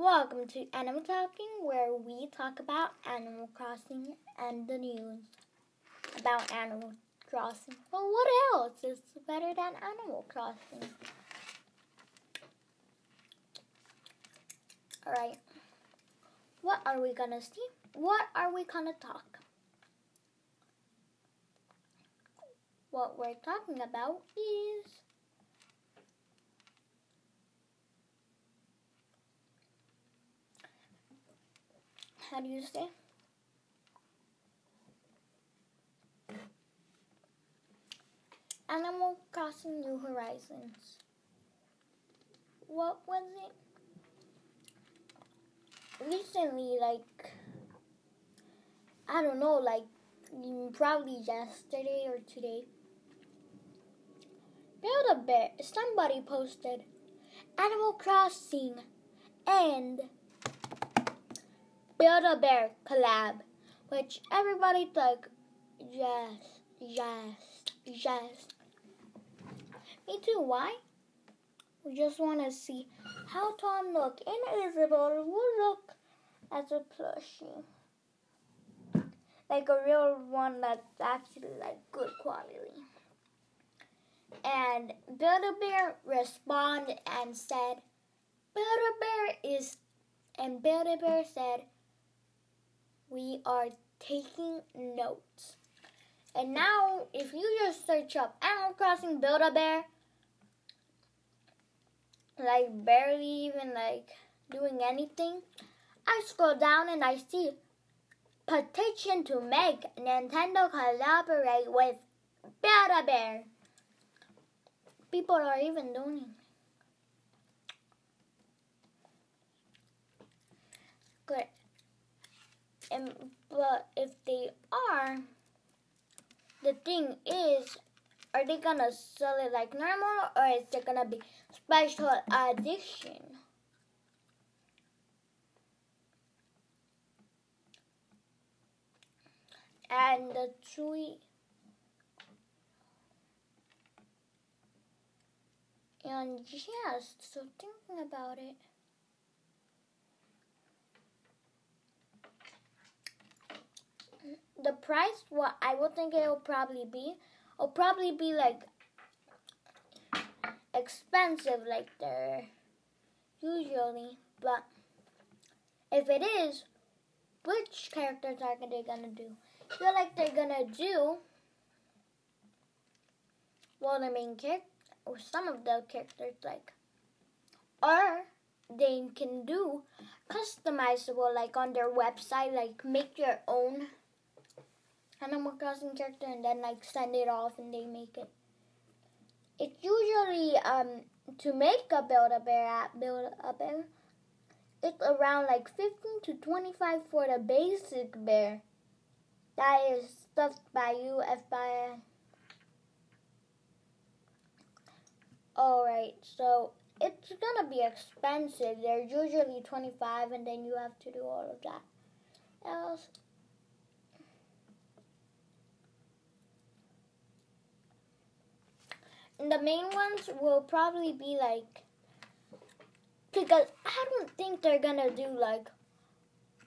Welcome to Animal Talking, where we talk about Animal Crossing and the news about Animal Crossing. Well, what else is better than Animal Crossing? Alright. What are we gonna see? What are we gonna talk? What we're talking about is how do you say? Animal Crossing New Horizons. What was it? Recently, like, I don't know, like, probably yesterday or today. Build a bear. Somebody posted Animal Crossing and Build a Bear collab, which everybody like, yes, yes, yes. Me too. Why? We just want to see how Tom Nook and Isabelle will look as a plushie. Like a real one that's actually like good quality. And Build-A-Bear responded and said, Build-A-Bear is, and Build-A-Bear said, we are taking notes. And now, if you just search up Animal Crossing Build-A-Bear, like barely even like doing anything, I scroll down and I see petition to make Nintendo collaborate with Build-A-Bear. People are even doing Good. And but if they are, the thing is, are they gonna sell it like normal or is it gonna be special edition? And the tree and yes, so thinking about it. The price, what I would think it will probably be, will probably be like expensive like they're usually. But if it is, which characters are they gonna do? I feel like they're gonna do well the main character or some of the characters like or they can do customizable like on their website like make your own Animal Crossing character and then like send it off and they make it. It's usually um to make a build a bear app build a bear. It's around like 15 to 25 for the basic bear. That is stuffed by you if Alright, so it's gonna be expensive. They're usually 25 and then you have to do all of that. Else the main ones will probably be like because I don't think they're gonna do like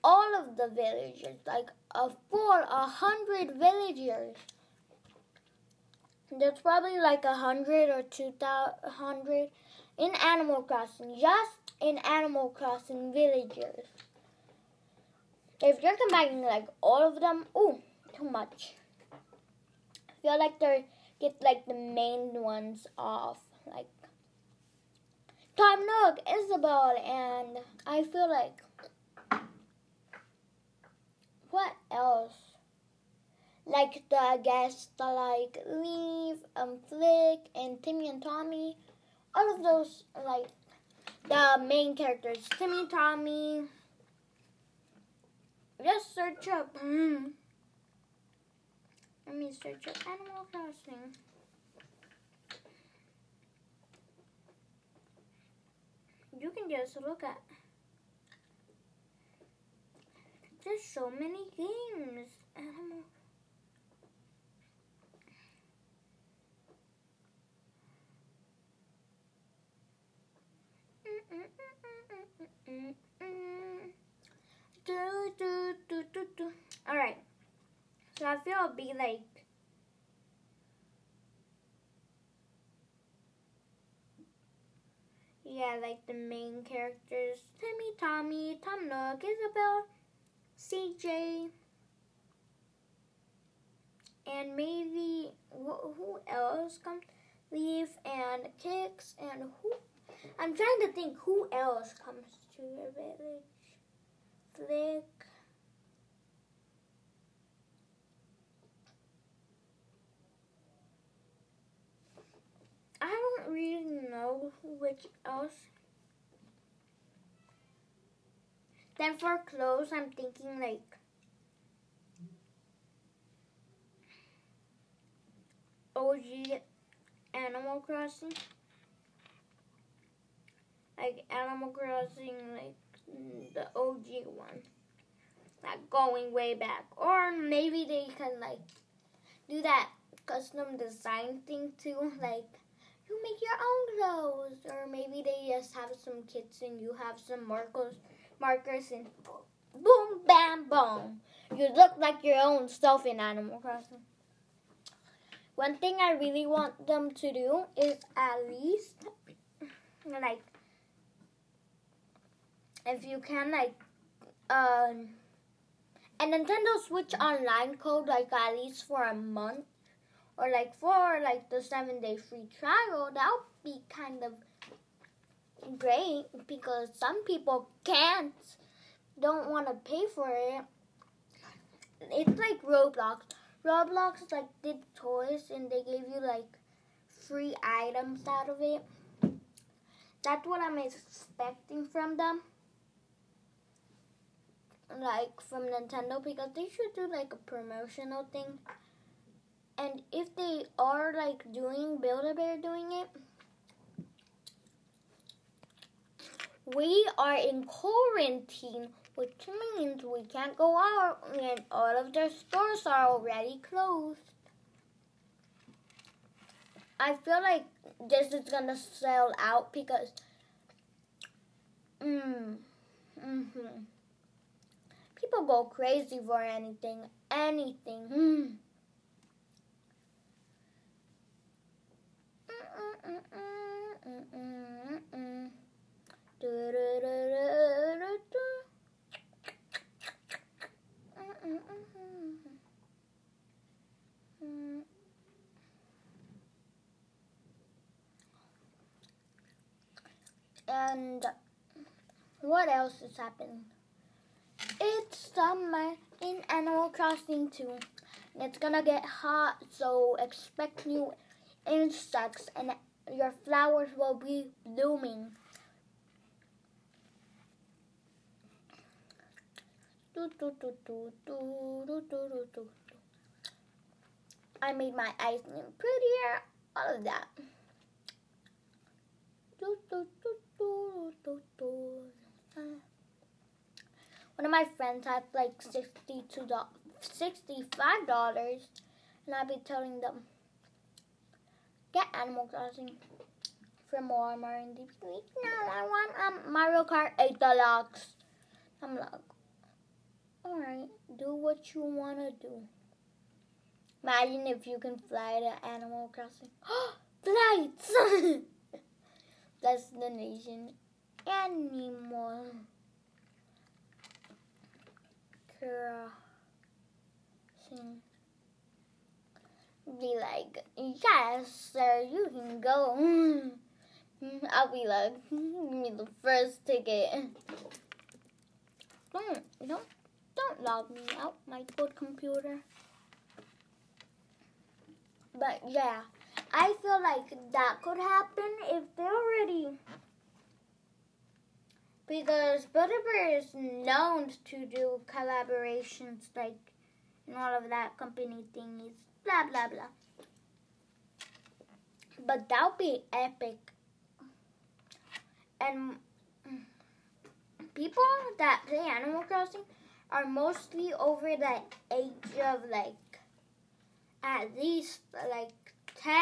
all of the villagers, like a full a hundred villagers. There's probably like a hundred or two thousand in Animal Crossing, just in Animal Crossing villagers. If you're combining like all of them, ooh, too much. I feel like they're get like the main ones off, like Tom Nook, Isabelle, and I feel like what else? Like the guests like Leif, um, Flick, and Timmy and Tommy. All of those like the main characters, Timmy, Tommy. Just search up. Hmm. Let me search Administrator Animal Crossing. You can just look at there's so many games. Animal Alright. Mm feel it'll be like yeah, like the main characters Timmy, Tommy, Tom Nook, Isabelle, CJ, and maybe who else comes? Leif and Kicks and who? I'm trying to think who else comes to your village. Flick. I really know which else. Then for clothes, I'm thinking like OG Animal Crossing. Like Animal Crossing, like the OG one. Like going way back. Or maybe they can like do that custom design thing too. Like you make your own clothes. Or maybe they just have some kits and you have some markers markers and boom bam boom. You look like your own self in Animal Crossing. One thing I really want them to do is at least like if you can like um a Nintendo Switch online code like at least for a month or like for like the seven day free trial that would be kind of great because some people can't don't want to pay for it it's like Roblox Roblox like did toys and they gave you like free items out of it. That's what I'm expecting from them. Like from Nintendo because they should do like a promotional thing. And if they are like doing Build-A-Bear doing it, we are in quarantine which means we can't go out and all of their stores are already closed. I feel like this is gonna sell out because mm, mm-hmm. people go crazy for anything, anything. Mm. And what else is happening? It's summer in Animal Crossing too. It's gonna get hot, so expect new insects and your flowers will be blooming. I made my eyes prettier, all of that. One of my friends had like sixty-two dollars, sixty-five dollars, and I'd be telling them, get Animal Crossing from Walmart and like, no, I want um, Mario Kart 8 Deluxe. I'm like, alright, do what you wanna do. Imagine if you can fly to Animal Crossing. Flights! Destination Animal Crossing. Be like, yes, sir, you can go. Mm, I'll be like, hmm, give me the first ticket. Don't, don't, don't log me out, my good computer. But yeah, I feel like that could happen if they're already. Because Build-A-Bear is known to do collaborations like and all of that company thingies, blah blah blah. But that would be epic. And people that play Animal Crossing are mostly over the age of like at least like 10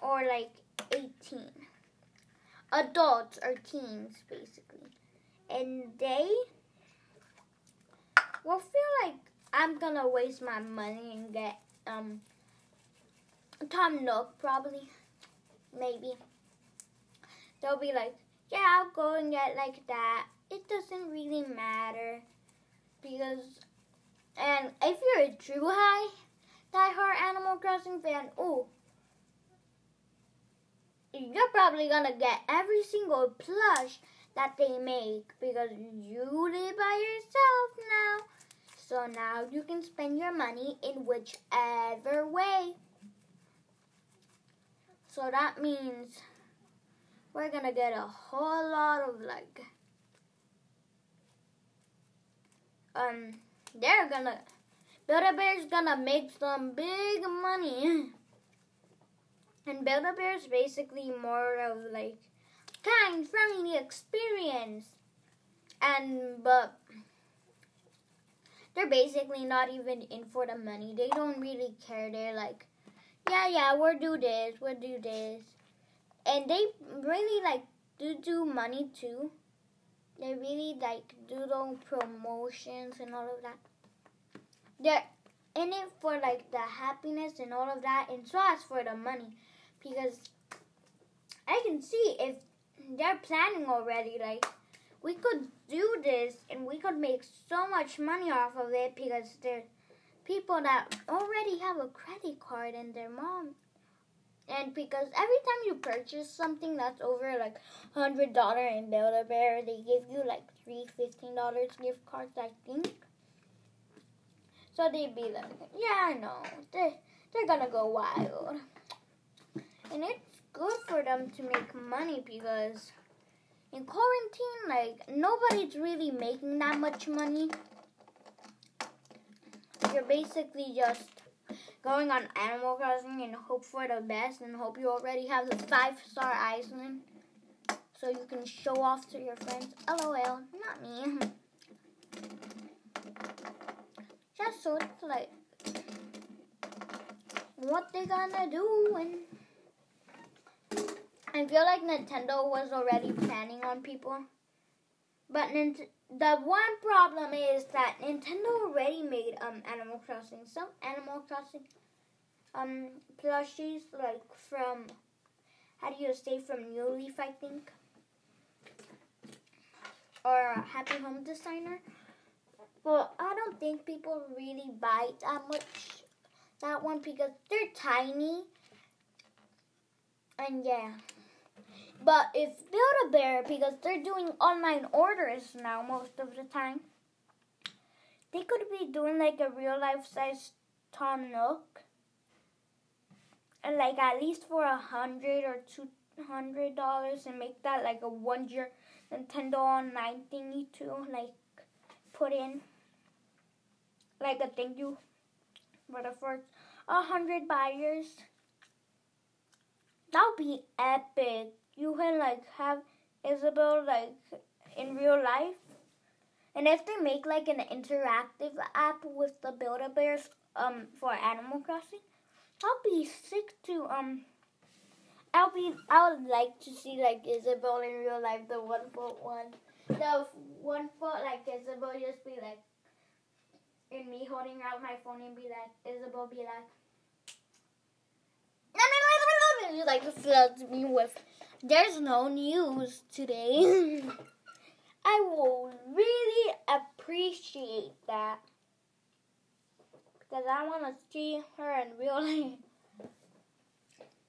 or like 18. Adults or teens, basically. And they will feel like I'm gonna waste my money and get um Tom Nook probably, maybe. They'll be like, yeah, I'll go and get like that. It doesn't really matter because, and if you're a true high die-hard Animal Crossing fan, oh, you're probably gonna get every single plush that they make because you live by yourself now. So now you can spend your money in whichever way. So that means we're gonna get a whole lot of like um they're gonna Build-A-Bear's gonna make some big money. And Build-A-Bear is basically more of like kind, friendly experience. And but they're basically not even in for the money. They don't really care. They're like, yeah, yeah, we'll do this, we'll do this. And they really like do do money too. They really like do those promotions and all of that. They're in it for like the happiness and all of that, and so as for the money, because I can see if they're planning already, like we could do this and we could make so much money off of it because there's people that already have a credit card and their mom. And because every time you purchase something that's over like hundred dollar in Build a Bear, they give you like three fifteen dollars gift cards, I think. So they'd be like, yeah, I know, they they're gonna go wild, and it's good for them to make money because in quarantine, like nobody's really making that much money. You're basically just going on Animal Crossing and hope for the best and hope you already have the five star island so you can show off to your friends. LOL, not me. Just so it's like what they gonna do and I feel like Nintendo was already planning on people. But the one problem is that Nintendo already made um Animal Crossing. Some Animal Crossing um plushies like from how do you say from New Leaf I think. Or Happy Home Designer. But I don't think people really buy that much that one because they're tiny. And yeah. But if Build a Bear, because they're doing online orders now most of the time, they could be doing like a real life size Tom Nook. And like at least for a hundred or two hundred dollars and make that like a one year Nintendo Online thingy to like put in like a thank you for the first a hundred buyers. That would be epic you can like have Isabelle like in real life. And if they make like an interactive app with the Build-A-Bears um for Animal Crossing, I'll be sick to um I'll be I would like to see like Isabelle in real life, the one foot one. The one foot like Isabelle just be like and me holding out my phone and be like Isabelle be like like floods me with there's no news today. I will really appreciate that because I want to see her in real life.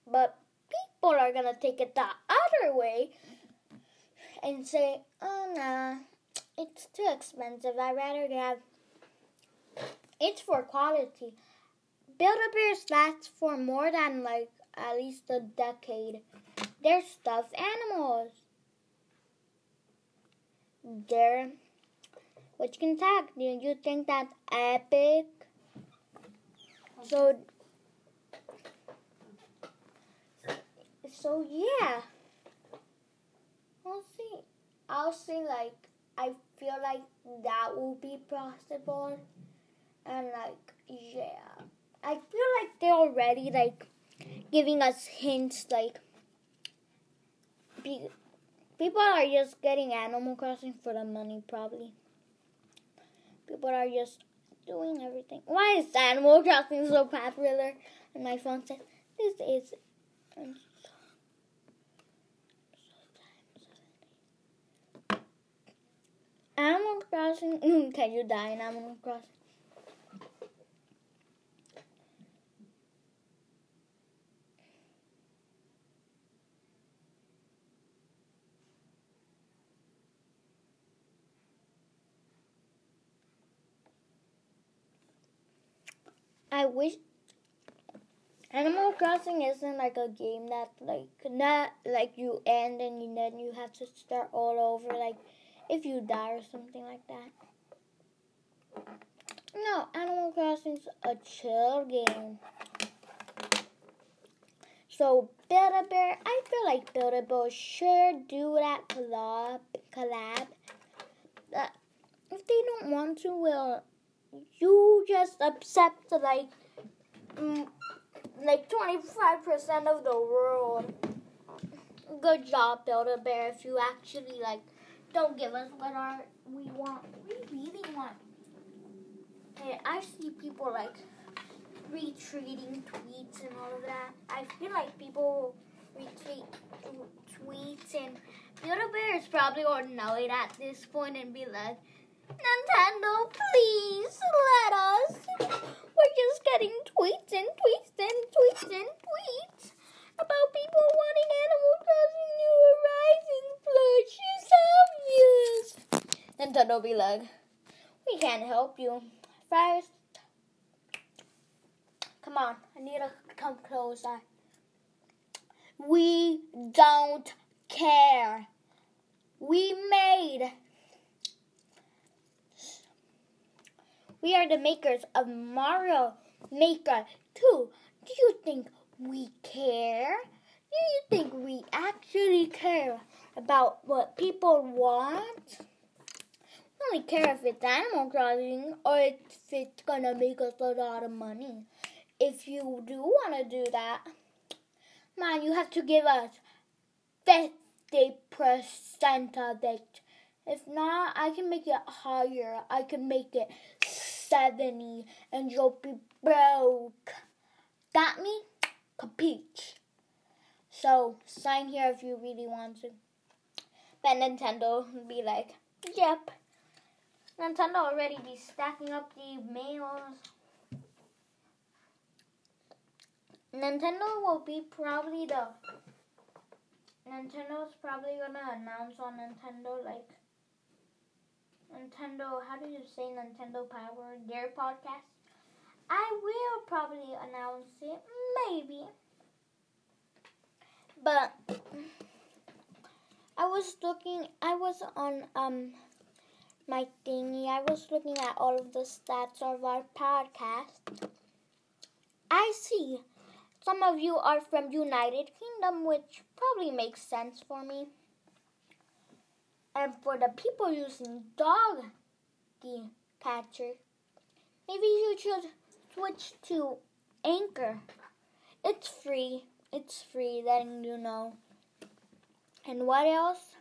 But people are gonna take it the other way and say, "Oh nah, it's too expensive. I'd rather have." It's for quality. Build-A-Bears lasts for more than like at least a decade. They're stuffed animals. They're which can talk. Do you think that's epic? So so yeah. I'll see. I'll see like I feel like that will be possible and like yeah. I feel like they're already like giving us hints like people are just getting Animal Crossing for the money, probably. People are just doing everything. Why is Animal Crossing so popular? And my phone says, this is... Animal Crossing... Can you die in Animal Crossing? I wish Animal Crossing isn't like a game that like not like you end and you, then you have to start all over like if you die or something like that. No, Animal Crossing's a chill game. So Build a Bear, I feel like Build a Bear should do that collab collab. That if they don't want to, will you just accept like mm, like 25% of the world. Good job, Build a Bear. If you actually like don't give us what our we want, we really want. Hey, I see people like retweeting tweets and all of that. I feel like people retweet tweets and Build a Bear is probably annoyed at this point and be like. Nintendo, please let us. We're just getting tweets and tweets and tweets and tweets about people wanting Animal Crossing New Horizons plushies obvious. Nintendo be like, we can't help you. First, come on, I need to come closer. We don't care. We made We are the makers of Mario Maker 2. Do you think we care? Do you think we actually care about what people want? We only care if it's Animal Crossing or if it's gonna make us a lot of money. If you do wanna do that, man, you have to give us 50% of it. If not, I can make it higher. I can make it 70 and you'll be broke. Got me? Capiche? So, sign here if you really want to. But Nintendo be like, yep. Nintendo already be stacking up the mails. Nintendo will be probably the Nintendo's probably gonna announce on Nintendo like Nintendo, how do you say Nintendo Power, their podcast? I will probably announce it, maybe. But I was looking, I was on um my thingy, I was looking at all of the stats of our podcast. I see some of you are from United Kingdom, which probably makes sense for me. And for the people using dog the catcher, maybe you should switch to Anchor. It's free. It's free, letting you know. And what else?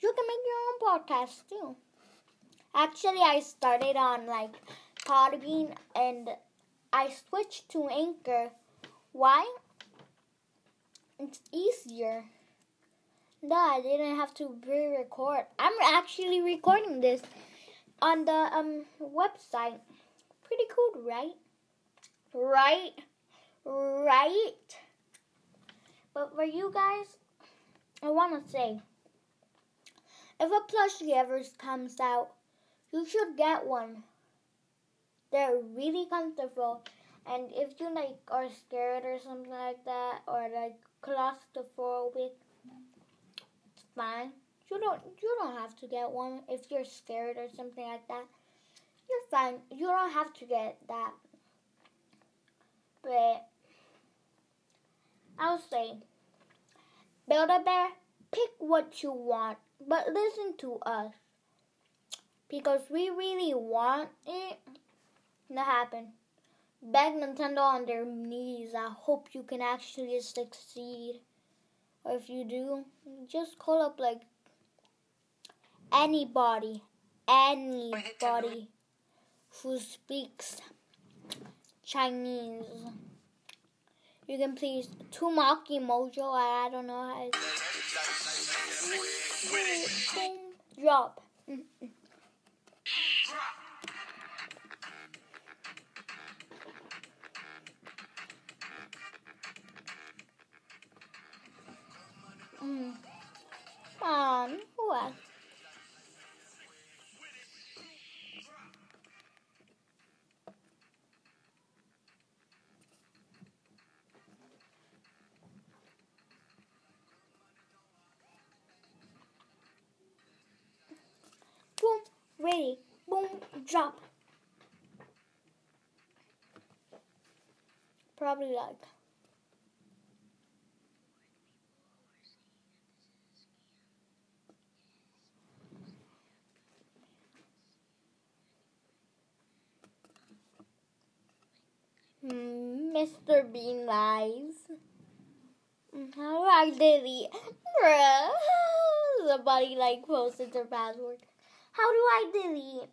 You can make your own podcast too. Actually, I started on like Podbean and I switched to Anchor. Why? It's easier. No, I didn't have to re-record. I'm actually recording this on the um website. Pretty cool, right? Right? Right? But for you guys, I want to say, if a plushie ever comes out, you should get one. They're really comfortable. And if you like are scared or something like that, or like claustrophobic, fine. You don't you don't have to get one if you're scared or something like that. You're fine. You don't have to get that. But I'll say Build a bear, pick what you want, but listen to us. Because we really want it to happen. Beg Nintendo on their knees. I hope you can actually succeed. Or if you do, just call up like anybody, anybody who speaks Chinese. You can please Tumaki Mojo. I don't know how to drop. Mm. Mom, what? Boom, ready. Boom, drop. Probably like. Mr. Bean lies. How do I delete? Bruh. Somebody like posted their password. How do I delete?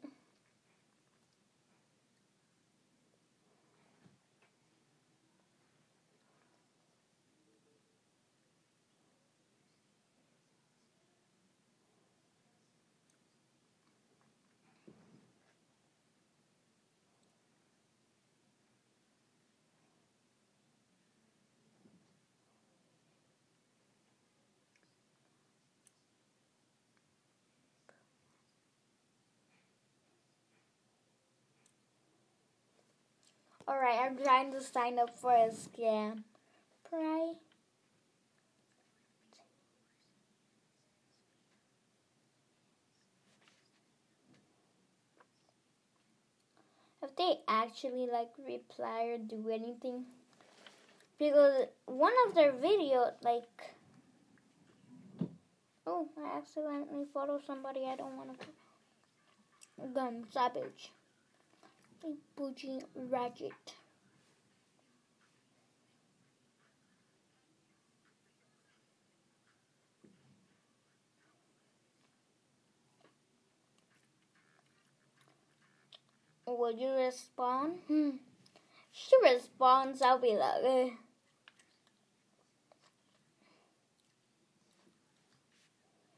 Alright, I'm trying to sign up for a scam. Pray. If they actually like reply or do anything, because one of their videos, like, oh, I accidentally photo somebody I don't want to. Gum savage a Ragged. Will you respond? Hmm. She responds, I'll be like.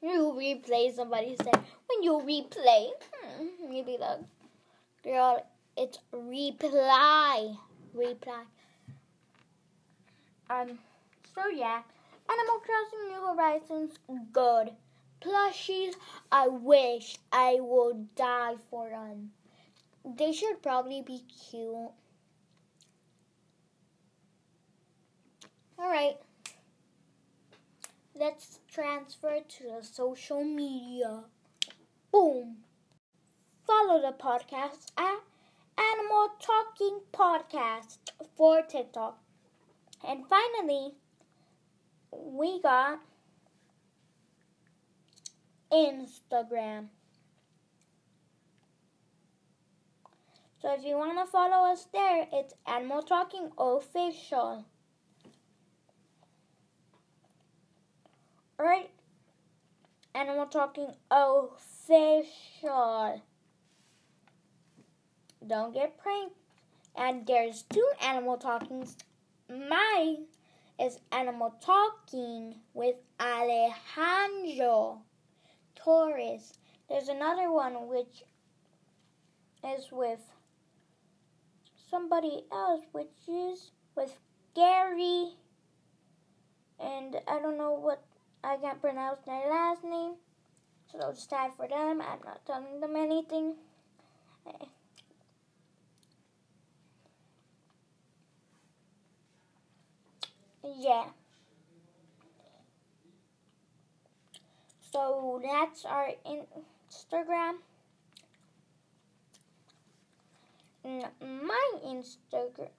You replay, somebody said. When you replay, hmm, you be like, girl, it's reply. Reply. Um, so yeah. Animal Crossing New Horizons, good. Plushies, I wish I would die for them. They should probably be cute. Alright. Let's transfer to the social media. Boom. Follow the podcast at Animal Talking Podcast for TikTok. And finally, we got Instagram. So if you want to follow us there, it's Animal Talking Official. Alright? Animal Talking Official. Don't get pranked. And there's two animal talkings. Mine is animal talking with Alejandro Torres. There's another one which is with somebody else, which is with Gary. And I don't know what, I can't pronounce their last name. So time for them. I'm not telling them anything. Yeah. So that's our Instagram. My Instagram.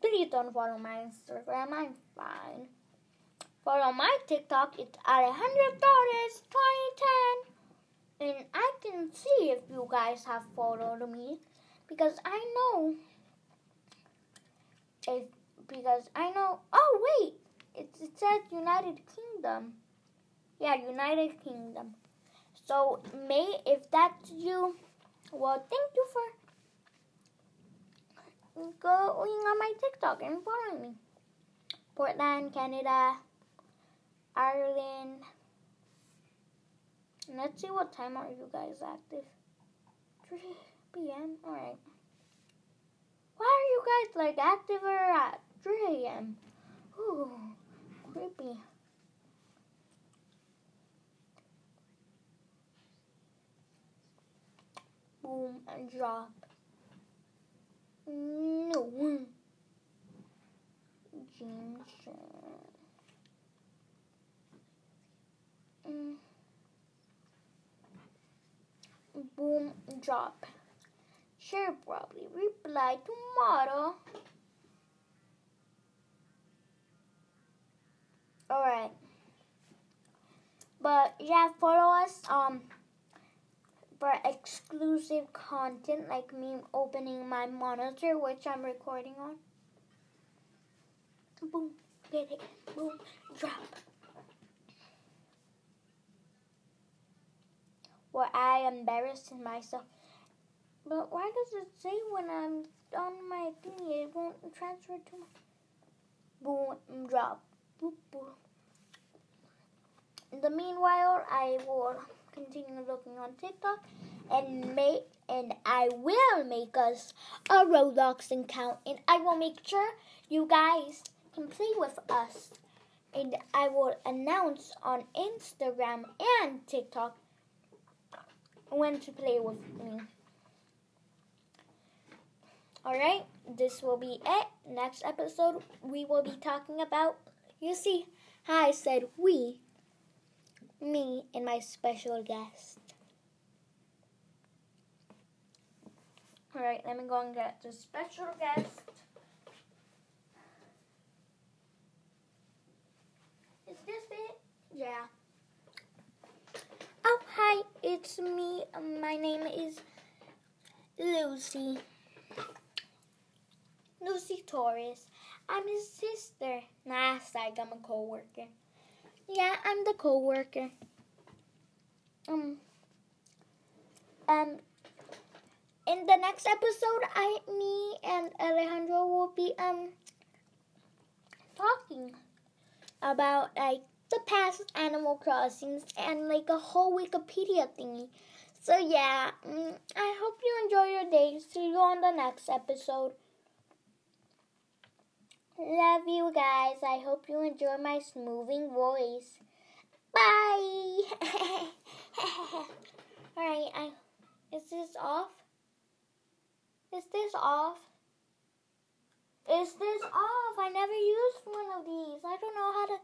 Please don't follow my Instagram. I'm fine. Follow my TikTok. It's Alejandro Torres 2010. And I can see if you guys have followed me because I know if because I know. Oh wait, it, it says United Kingdom. Yeah, United Kingdom. So, May, if that's you, well, thank you for going on my TikTok and following me. Portland, Canada, Ireland. Let's see what time are you guys active. 3 p.m. Alright. Why are you guys like active or at 3 a.m.? Ooh, creepy. Boom and drop. No. James. Mm. Boom, drop. Sure, probably reply tomorrow. Alright. But yeah, follow us um for exclusive content like me opening my monitor which I'm recording on. Boom, get it, boom, drop. Where I embarrassed myself. But why does it say when I'm on my thing it won't transfer to my boom drop. In the meanwhile I will continue looking on TikTok and make and I will make us a Roblox account and I will make sure you guys can play with us. And I will announce on Instagram and TikTok when to play with me. Alright, this will be it. Next episode, we will be talking about, you see, how I said we me and my special guest. Alright, let me go and get the special guest. Is this it? Yeah. Oh, hi, it's me. My name is Lucy. Lucy Torres. I'm his sister. Nah, psych, I'm a co-worker. Yeah, I'm the co-worker. Um, um, in the next episode, I, me, and Alejandro will be um talking about like the past Animal Crossings and like a whole Wikipedia thingy. So yeah, mm, I hope you enjoy your day. See you on the next episode. Love you guys. I hope you enjoy my smoothing voice. Bye. Alright, I is this off? Is this off? Is this off? I never used one of these. I don't know how to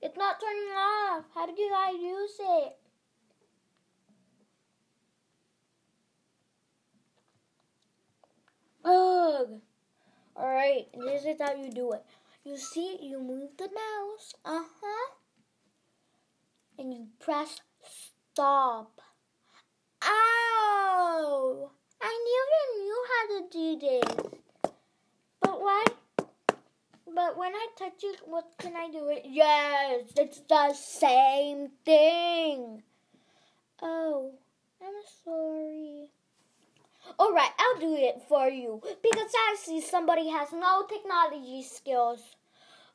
It's not turning off. How do I use it? Alright, this is how you do it. You see, you move the mouse. Uh huh. And you press stop. Ow! I never knew how to do this. But why? But when I touch it, what can I do it? Yes, it's the same thing. Oh, I'm sorry. Alright, I'll do it for you because I see somebody has no technology skills.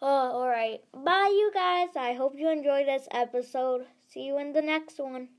Oh, alright. Bye, you guys. I hope you enjoyed this episode. See you in the next one.